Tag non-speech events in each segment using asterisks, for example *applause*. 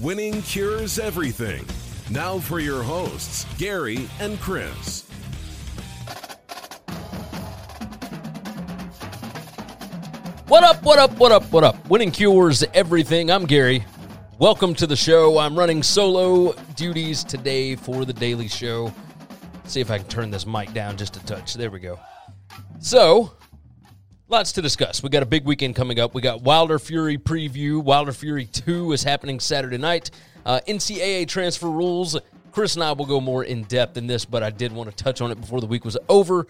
Winning cures everything. Now for your hosts, Gary and Chris. What up, what up, what up, what up? Winning cures everything. I'm Gary. Welcome to the show. I'm running solo duties today for the Daily Show. see if I can turn this mic down just a touch. There we go. So, lots to discuss. We got a big weekend coming up. We got Wilder Fury preview. Wilder Fury 2 is happening Saturday night. Uh, NCAA transfer rules. Chris and I will go more in depth in this, but I did want to touch on it before the week was over.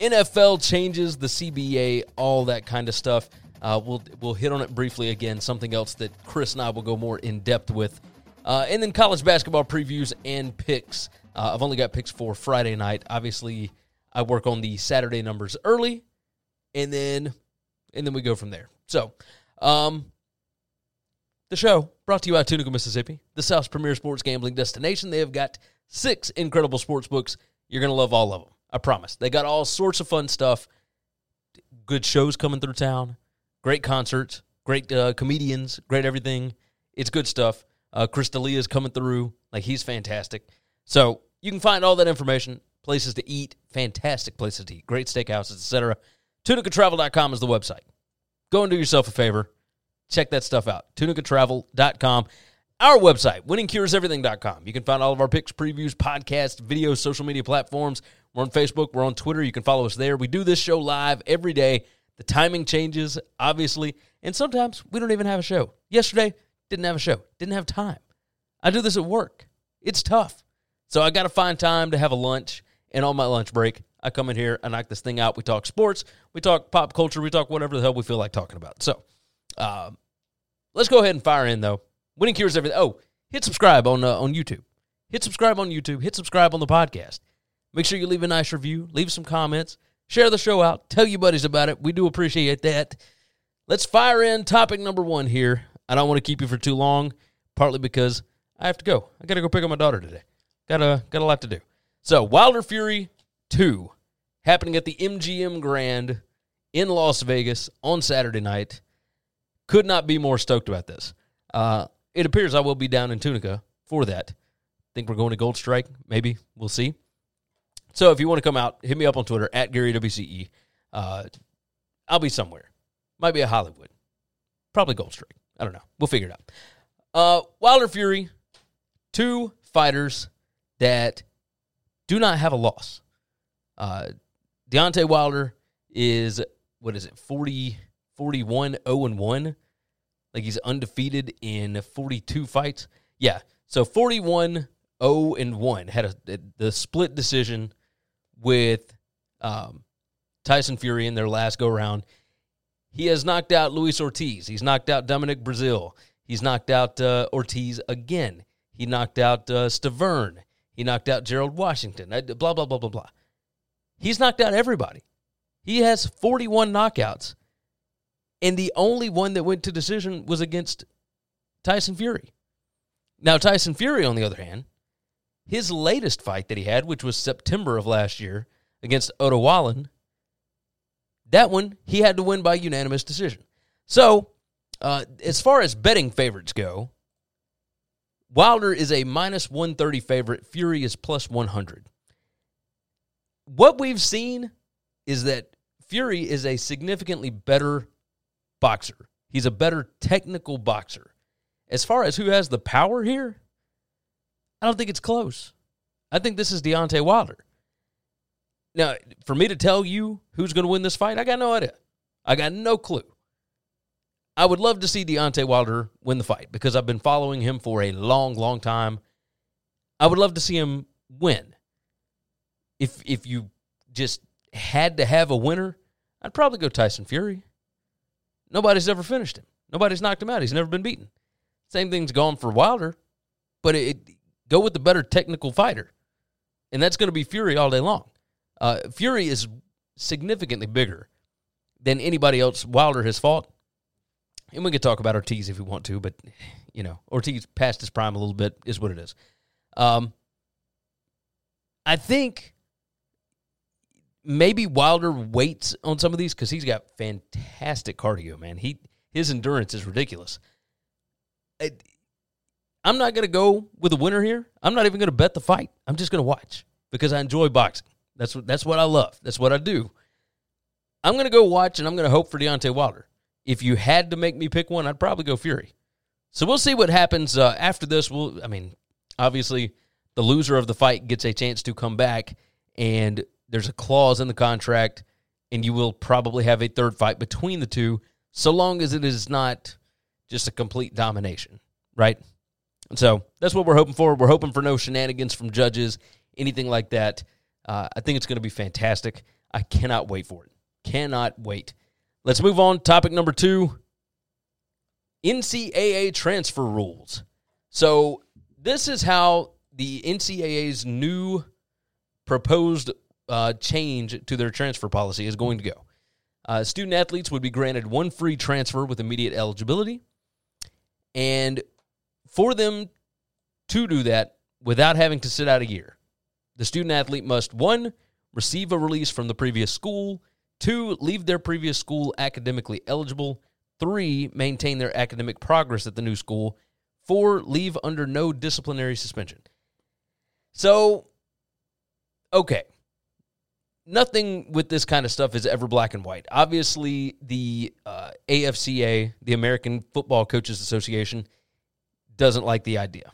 NFL changes, the CBA, all that kind of stuff. Uh, we'll we'll hit on it briefly again. Something else that Chris and I will go more in depth with, uh, and then college basketball previews and picks. Uh, I've only got picks for Friday night. Obviously, I work on the Saturday numbers early, and then and then we go from there. So, um, the show brought to you by Tunica, Mississippi, the South's premier sports gambling destination. They have got six incredible sports books. You're gonna love all of them. I promise. They got all sorts of fun stuff. Good shows coming through town. Great concerts. Great uh, comedians. Great everything. It's good stuff. Uh, Chris D'Elia is coming through. Like he's fantastic. So you can find all that information. Places to eat. Fantastic places to eat. Great steakhouses, etc. TunicaTravel.com is the website. Go and do yourself a favor. Check that stuff out. TunicaTravel.com. Our website, winningcureseverything.com. You can find all of our picks, previews, podcasts, videos, social media platforms. We're on Facebook. We're on Twitter. You can follow us there. We do this show live every day. The timing changes, obviously, and sometimes we don't even have a show. Yesterday, didn't have a show. Didn't have time. I do this at work. It's tough. So I got to find time to have a lunch. And on my lunch break, I come in here, I knock this thing out. We talk sports, we talk pop culture, we talk whatever the hell we feel like talking about. So uh, let's go ahead and fire in, though. Winning Cures Everything. Oh, hit subscribe on, uh, on YouTube. Hit subscribe on YouTube. Hit subscribe on the podcast. Make sure you leave a nice review, leave some comments, share the show out, tell your buddies about it. We do appreciate that. Let's fire in topic number one here. I don't want to keep you for too long, partly because I have to go. I got to go pick up my daughter today. Got a got a lot to do. So Wilder Fury two happening at the MGM Grand in Las Vegas on Saturday night. Could not be more stoked about this. Uh, it appears I will be down in Tunica for that. Think we're going to Gold Strike? Maybe we'll see. So if you want to come out, hit me up on Twitter at Gary WCE. Uh, I'll be somewhere. Might be a Hollywood. Probably Gold Strike. I don't know. We'll figure it out. Uh, Wilder Fury, two fighters that do not have a loss. Uh, Deontay Wilder is, what is it, 40, 41, 0 and 1? Like he's undefeated in 42 fights. Yeah. So 41, 0 and 1. Had a, the split decision with um, Tyson Fury in their last go round. He has knocked out Luis Ortiz. He's knocked out Dominic Breazeale. He's knocked out uh, Ortiz again. He knocked out uh, Stiverne. He knocked out Gerald Washington. Blah, blah, blah, blah, blah. He's knocked out everybody. He has 41 knockouts. And the only one that went to decision was against Tyson Fury. Now, Tyson Fury, on the other hand, his latest fight that he had, which was September of last year against Otto Wallin, that one he had to win by unanimous decision. So, uh, as far as betting favorites go, Wilder is a minus 130 favorite, Fury is plus 100. What we've seen is that Fury is a significantly better boxer. He's a better technical boxer. As far as who has the power here, I don't think it's close. I think this is Deontay Wilder. Now, for me to tell you who's going to win this fight, I got no idea. I got no clue. I would love to see Deontay Wilder win the fight because I've been following him for a long, long time. I would love to see him win. If if you just had to have a winner, I'd probably go Tyson Fury. Nobody's ever finished him. Nobody's knocked him out. He's never been beaten. Same thing's gone for Wilder, but it, it go with the better technical fighter, and that's going to be Fury all day long. Uh, Fury is significantly bigger than anybody else Wilder has fought. And we could talk about Ortiz if we want to, but you know, Ortiz past his prime a little bit is what it is. Um, I think maybe Wilder waits on some of these because he's got fantastic cardio, man. He his endurance is ridiculous. I, I'm not to go with a winner here. I'm not even to bet the fight. I'm just to watch because I enjoy boxing. That's what that's what I love. That's what I do. I'm to go watch and I'm to hope for Deontay Wilder. If you had to make me pick one, I'd probably go Fury. So we'll see what happens uh, after this. We'll, I mean, obviously, the loser of the fight gets a chance to come back, and there's a clause in the contract, and you will probably have a third fight between the two, so long as it is not just a complete domination, right? And so that's what we're hoping for. We're hoping for no shenanigans from judges, anything like that. Uh, I think it's going to be fantastic. I cannot wait for it. Cannot wait. Let's move on. Topic number two NCAA transfer rules. So, this is how the NCAA's new proposed uh, change to their transfer policy is going to go. Uh, student athletes would be granted one free transfer with immediate eligibility. And for them to do that without having to sit out a year, the student athlete must one, receive a release from the previous school, two, leave their previous school academically eligible, three, maintain their academic progress at the new school, four, leave under no disciplinary suspension. So, okay nothing with this kind of stuff is ever black and white. Obviously, the uh, AFCA, the American Football Coaches Association, doesn't like the idea.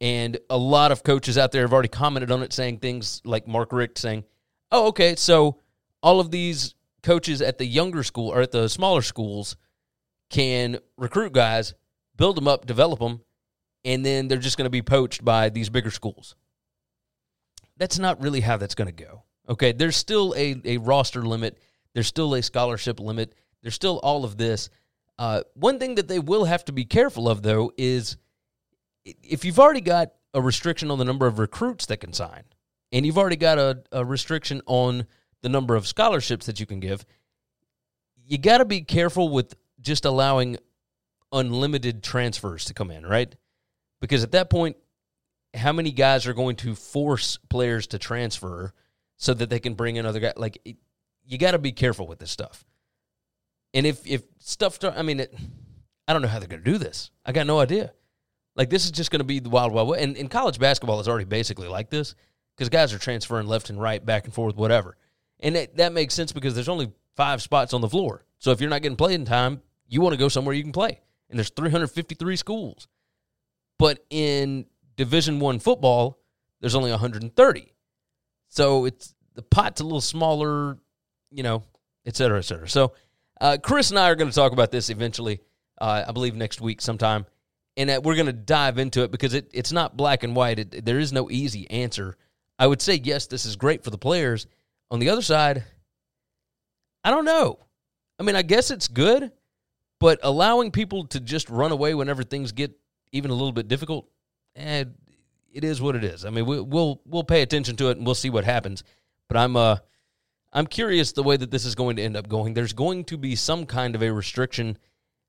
And a lot of coaches out there have already commented on it, saying things like Mark Richt saying, oh, okay, so all of these coaches at the younger school or at the smaller schools can recruit guys, build them up, develop them, and then they're just going to be poached by these bigger schools. That's not really how that's going to go. Okay, there's still a, a roster limit. There's still a scholarship limit. There's still all of this. Uh, one thing that they will have to be careful of, though, is if you've already got a restriction on the number of recruits that can sign, and you've already got a, a restriction on the number of scholarships that you can give, you got to be careful with just allowing unlimited transfers to come in, right? Because at that point, how many guys are going to force players to transfer? so that they can bring in other guys. Like it, you got to be careful with this stuff. And if if stuff, I mean, it, I don't know how they're going to do this. I got no idea. Like this is just going to be the wild wild way. And, and college basketball is already basically like this because guys are transferring left and right, back and forth, whatever. And that, that makes sense because there's only five spots on the floor. So if you're not getting playing time, you want to go somewhere you can play. And there's 353 schools. But in Division One football, there's only 130. So it's the pot's a little smaller, you know, et cetera, et cetera. So uh, Chris and I are going to talk about this eventually, uh, I believe next week sometime. And uh, we're going to dive into it because it, it's not black and white. It, there is no easy answer. I would say, yes, this is great for the players. On the other side, I don't know. I mean, I guess it's good, but allowing people to just run away whenever things get even a little bit difficult, eh, it is what it is. I mean, we, will we'll pay attention to it and we'll see what happens. But I'm uh I'm curious the way that this is going to end up going. There's going to be some kind of a restriction.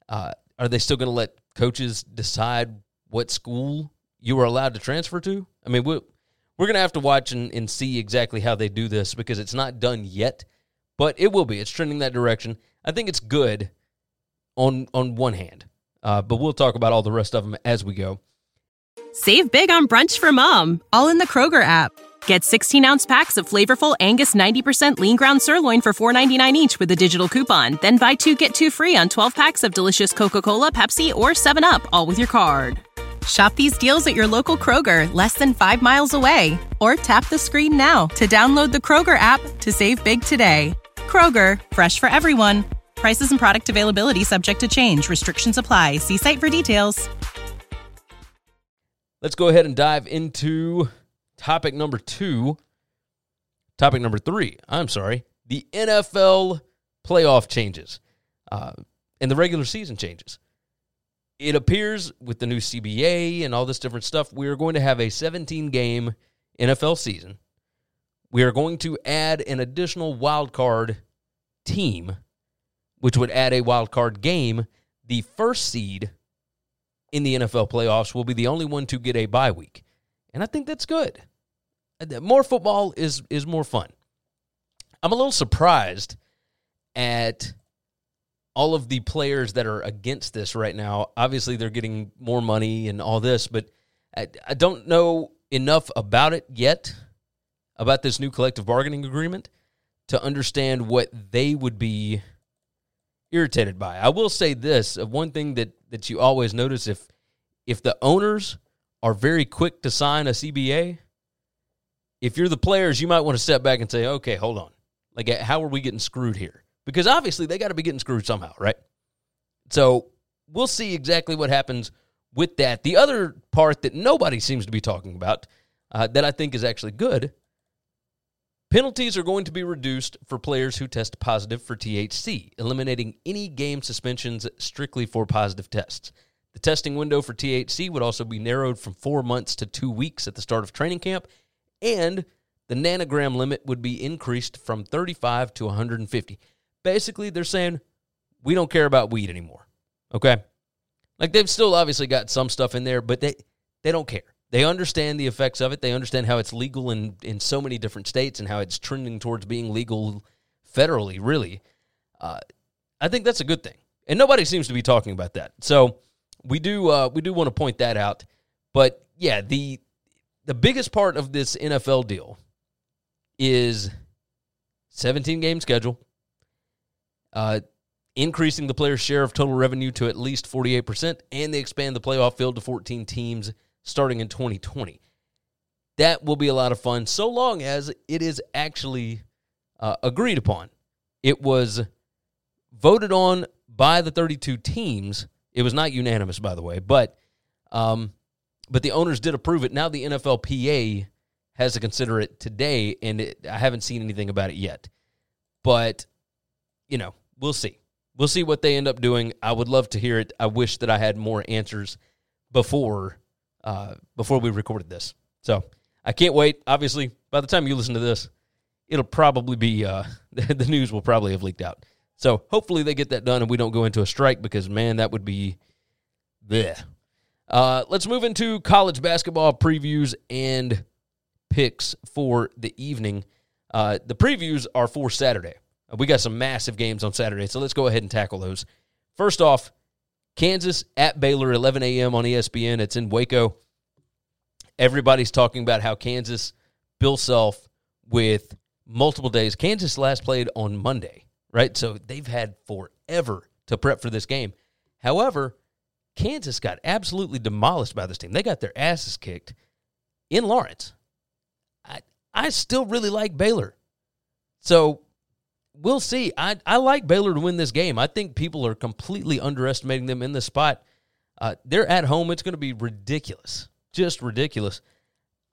Uh, are they still going to let coaches decide what school you are allowed to transfer to? I mean, we we're to have to watch and, and see exactly how they do this because it's not done yet, but it will be. It's trending that direction. I think it's good on on one hand, uh, but we'll talk about all the rest of them as we go. Save big on brunch for mom, all in the Kroger app. Get 16 ounce packs of flavorful Angus 90% lean ground sirloin for $4.99 each with a digital coupon. Then buy two get two free on 12 packs of delicious Coca Cola, Pepsi, or 7UP, all with your card. Shop these deals at your local Kroger, less than five miles away. Or tap the screen now to download the Kroger app to save big today. Kroger, fresh for everyone. Prices and product availability subject to change. Restrictions apply. See site for details. Let's go ahead and dive into topic number two. Topic number three, I'm sorry, the NFL playoff changes uh, and the regular season changes. It appears with the new CBA and all this different stuff, we are going to have a 17 game NFL season. We are going to add an additional wild card team, which would add a wild card game. The first seed in the NFL playoffs will be the only one to get a bye week. And I think that's good. Uh, more football is is more fun. I'm a little surprised at all of the players that are against this right now. Obviously, they're getting more money and all this, but I, I don't know enough about it yet, about this new collective bargaining agreement, to understand what they would be irritated by. I will say this: one thing that that you always notice if if the owners are very quick to sign a CBA, if you're the players, you might want to step back and say, okay, hold on. Like, how are we getting screwed here? Because obviously they got to be getting screwed somehow, right? So we'll see exactly what happens with that. The other part that nobody seems to be talking about uh, that I think is actually good penalties are going to be reduced for players who test positive for THC, eliminating any game suspensions strictly for positive tests. The testing window for THC would also be narrowed from four months to two weeks at the start of training camp and the nanogram limit would be increased from 35 to 150. Basically, they're saying we don't care about weed anymore. Okay? Like they've still obviously got some stuff in there, but they they don't care. They understand the effects of it. They understand how it's legal in in so many different states and how it's trending towards being legal federally. Really, uh, I think that's a good thing, and nobody seems to be talking about that. So we do uh, we do want to point that out. But yeah, the the biggest part of this NFL deal is 17 game schedule, uh, increasing the player's share of total revenue to at least 48%, and they expand the playoff field to 14 teams starting in 2020. That will be a lot of fun so long as it is actually uh, agreed upon. It was voted on by the 32 teams. It was not unanimous, by the way, but um, but the owners did approve it. Now the NFLPA has to consider it today, and it, I haven't seen anything about it yet. But you know, we'll see. We'll see what they end up doing. I would love to hear it. I wish that I had more answers before uh, before we recorded this. So I can't wait. Obviously, by the time you listen to this, it'll probably be uh, *laughs* the news will probably have leaked out. So hopefully they get that done and we don't go into a strike because man, that would be there. Uh, let's move into college basketball previews and picks for the evening. Uh, the previews are for Saturday. We got some massive games on Saturday, so let's go ahead and tackle those. First off, Kansas at Baylor, 11 a.m. on ESPN. It's in Waco. Everybody's talking about how Kansas, Bill Self, with multiple days. Kansas last played on Monday, right? So they've had forever to prep for this game. However, Kansas got absolutely demolished by this team. They got their asses kicked in Lawrence. I I still really like Baylor. So we'll see. I, I like Baylor to win this game. I think people are completely underestimating them in this spot. Uh, they're at home. It's going to be ridiculous. Just ridiculous.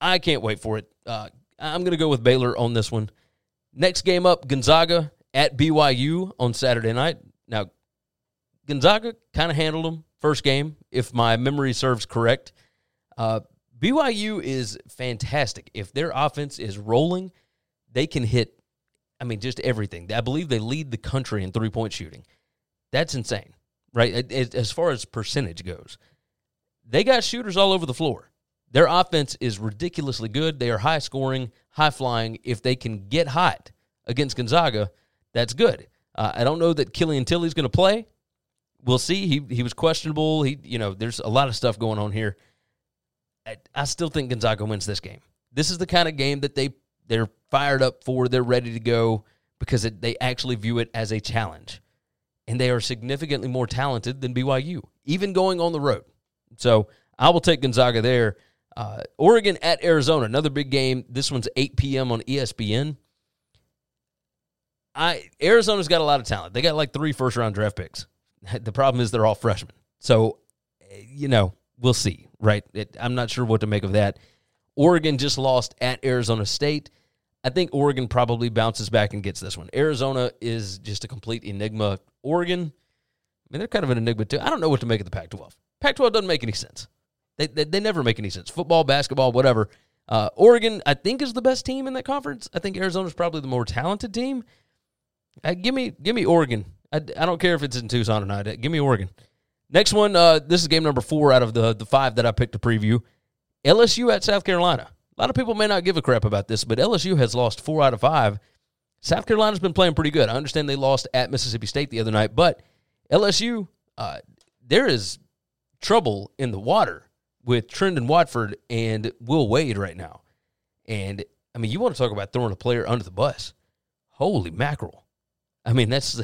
I can't wait for it. Uh, I'm going to go with Baylor on this one. Next game up, Gonzaga at BYU on Saturday night. Now, Gonzaga kind of handled them first game, if my memory serves correct. Uh, BYU is fantastic. If their offense is rolling, they can hit, I mean, just everything. I believe they lead the country in three point shooting. That's insane, right? As far as percentage goes, they got shooters all over the floor. Their offense is ridiculously good. They are high scoring, high flying. If they can get hot against Gonzaga, that's good. Uh, I don't know that Killian Tilly's going to play we'll see. He he was questionable. He you know there's a lot of stuff going on here. I, I still think Gonzaga wins this game. This is the kind of game that they they're fired up for. They're ready to go because it, they actually view it as a challenge, and they are significantly more talented than BYU, even going on the road. So I will take Gonzaga there. Uh, Oregon at Arizona, another big game. This one's 8 p.m. on ESPN. I Arizona's got a lot of talent. They got like three first round draft picks. *laughs* The problem is they're all freshmen. So, you know, we'll see, right? It, I'm not sure what to make of that. Oregon just lost at Arizona State. I think Oregon probably bounces back and gets this one. Arizona is just a complete enigma. Oregon, I mean, they're kind of an enigma too. I don't know what to make of the Pac 12. Pac 12 doesn't make any sense. They, they, they, never make any sense. Football, basketball, whatever. Uh, Oregon, I think, is the best team in that conference. I think Arizona's probably the more talented team. Uh, give me give me Oregon. I, I don't care if it's in Tucson or not. Give me Oregon. Next one, uh, this is game number four out of the, the five that I picked to preview. LSU at South Carolina. A lot of people may not give a crap about this, but LSU has lost four out of five. South Carolina's been playing pretty good. I understand they lost at Mississippi State the other night, but LSU, uh, there is trouble in the water with Trendon Watford and Will Wade right now. And I mean, you want to talk about throwing a player under the bus? Holy mackerel! I mean, that's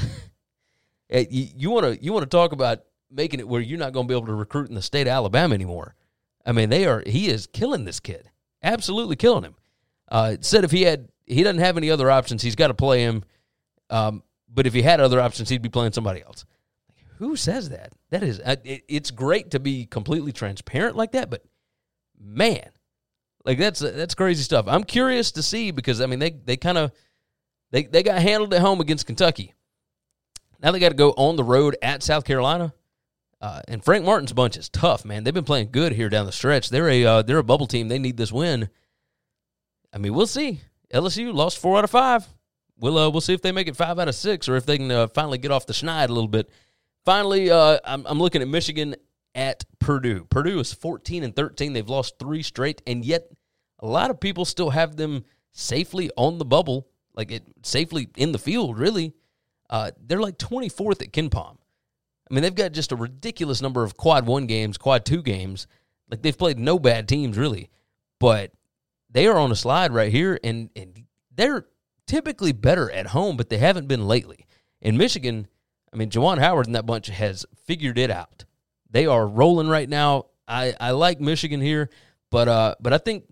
*laughs* you want to you want to talk about making it where you're not going to be able to recruit in the state of Alabama anymore. I mean, they are he is killing this kid, absolutely killing him. Uh, said if he had he doesn't have any other options, he's got to play him. Um, but if he had other options, he'd be playing somebody else. Who says that? That is, uh, it, it's great to be completely transparent like that, but man, like that's that's crazy stuff. I'm curious to see because I mean they they kind of they they got handled at home against Kentucky. Now they got to go on the road at South Carolina. Uh, and Frank Martin's bunch is tough, man. They've been playing good here down the stretch. They're a uh, they're a bubble team. They need this win. I mean, we'll see. LSU lost four out of five. We'll uh, we'll see if they make it five out of six, or if they can uh, finally get off the schneid a little bit. Finally, uh, I'm, I'm looking at Michigan at Purdue. Purdue is 14 and 13. They've lost three straight, and yet a lot of people still have them safely on the bubble, like it safely in the field, really. Uh, they're like 24th at KenPom. I mean, they've got just a ridiculous number of quad one games, quad two games. Like they've played no bad teams really, but they are on a slide right here, and and they're typically better at home, but they haven't been lately. In Michigan, I mean, Juwan Howard and that bunch has figured it out. They are rolling right now. I, I like Michigan here, but uh, but I think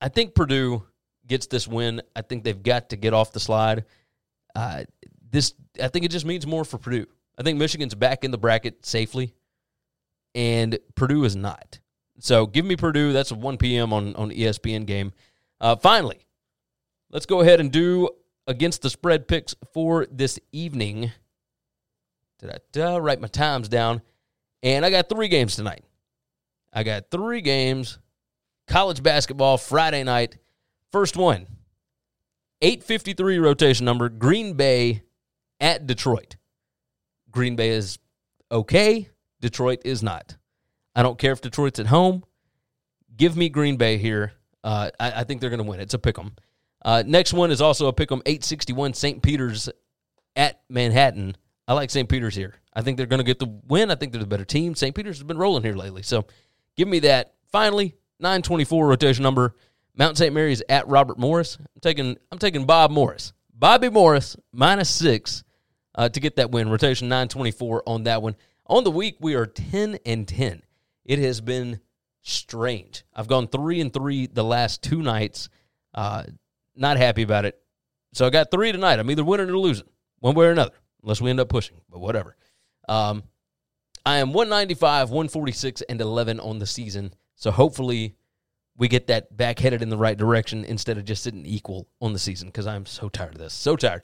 I think Purdue gets this win. I think they've got to get off the slide. Uh, this I think it just means more for Purdue. I think Michigan's back in the bracket safely, and Purdue is not. So give me Purdue. That's a 1 p.m. on on ESPN game. Uh, finally, let's go ahead and do against the spread picks for this evening. Did I write my times down? And I got three games tonight. I got three games. College basketball Friday night. First one, 853 rotation number, Green Bay at Detroit. Green Bay is okay. Detroit is not. I don't care if Detroit's at home. Give me Green Bay here. Uh, I, I, think they're going to win. It's a pick 'em. Uh, next one is also a pick 'em. 861 St. Peter's at Manhattan. I like St. Peter's here. I think they're going to get the win. I think they're the better team. St. Peter's has been rolling here lately. So give me that. Finally, 924 rotation number. Mount St. Mary's at Robert Morris. I'm taking I'm taking Bob Morris. Bobby Morris minus six uh, to get that win. Rotation 924 on that one. On the week, we are 10 and 10. It has been strange. I've gone 3 and 3 the last two nights. Uh, not happy about it. So I got three tonight. I'm either winning or losing, one way or another, unless we end up pushing, but whatever. Um, I am 195, 146, and 11 on the season. So hopefully we get that back headed in the right direction instead of just sitting equal on the season because I'm so tired of this. So tired.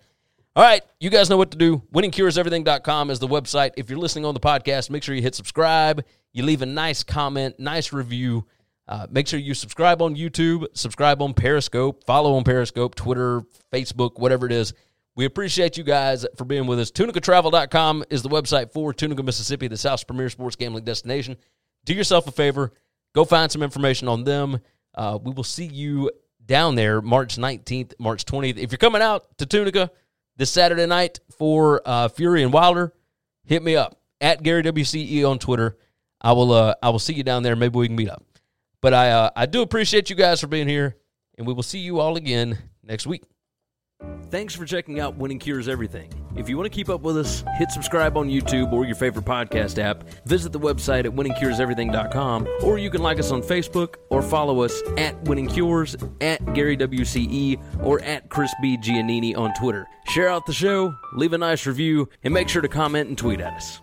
All right, you guys know what to do. WinningCuresEverything.com is the website. If you're listening on the podcast, make sure you hit subscribe. You leave a nice comment, nice review. Uh, make sure you subscribe on YouTube, subscribe on Periscope, follow on Periscope, Twitter, Facebook, whatever it is. We appreciate you guys for being with us. TunicaTravel.com is the website for Tunica, Mississippi, the South's premier sports gambling destination. Do yourself a favor, go find some information on them. Uh, we will see you down there March 19th, March 20th. If you're coming out to Tunica, this Saturday night for uh, Fury and Wilder, hit me up at Gary WCE on Twitter. I will uh, I will see you down there. Maybe we can meet up. But I uh, I do appreciate you guys for being here, and we will see you all again next week. Thanks for checking out Winning Cures Everything. If you want to keep up with us, hit subscribe on YouTube or your favorite podcast app. Visit the website at winningcureseverything.com, or you can like us on Facebook or follow us at Winning Cures, at Gary WCE, or at Chris B. Giannini on Twitter. Share out the show, leave a nice review, and make sure to comment and tweet at us.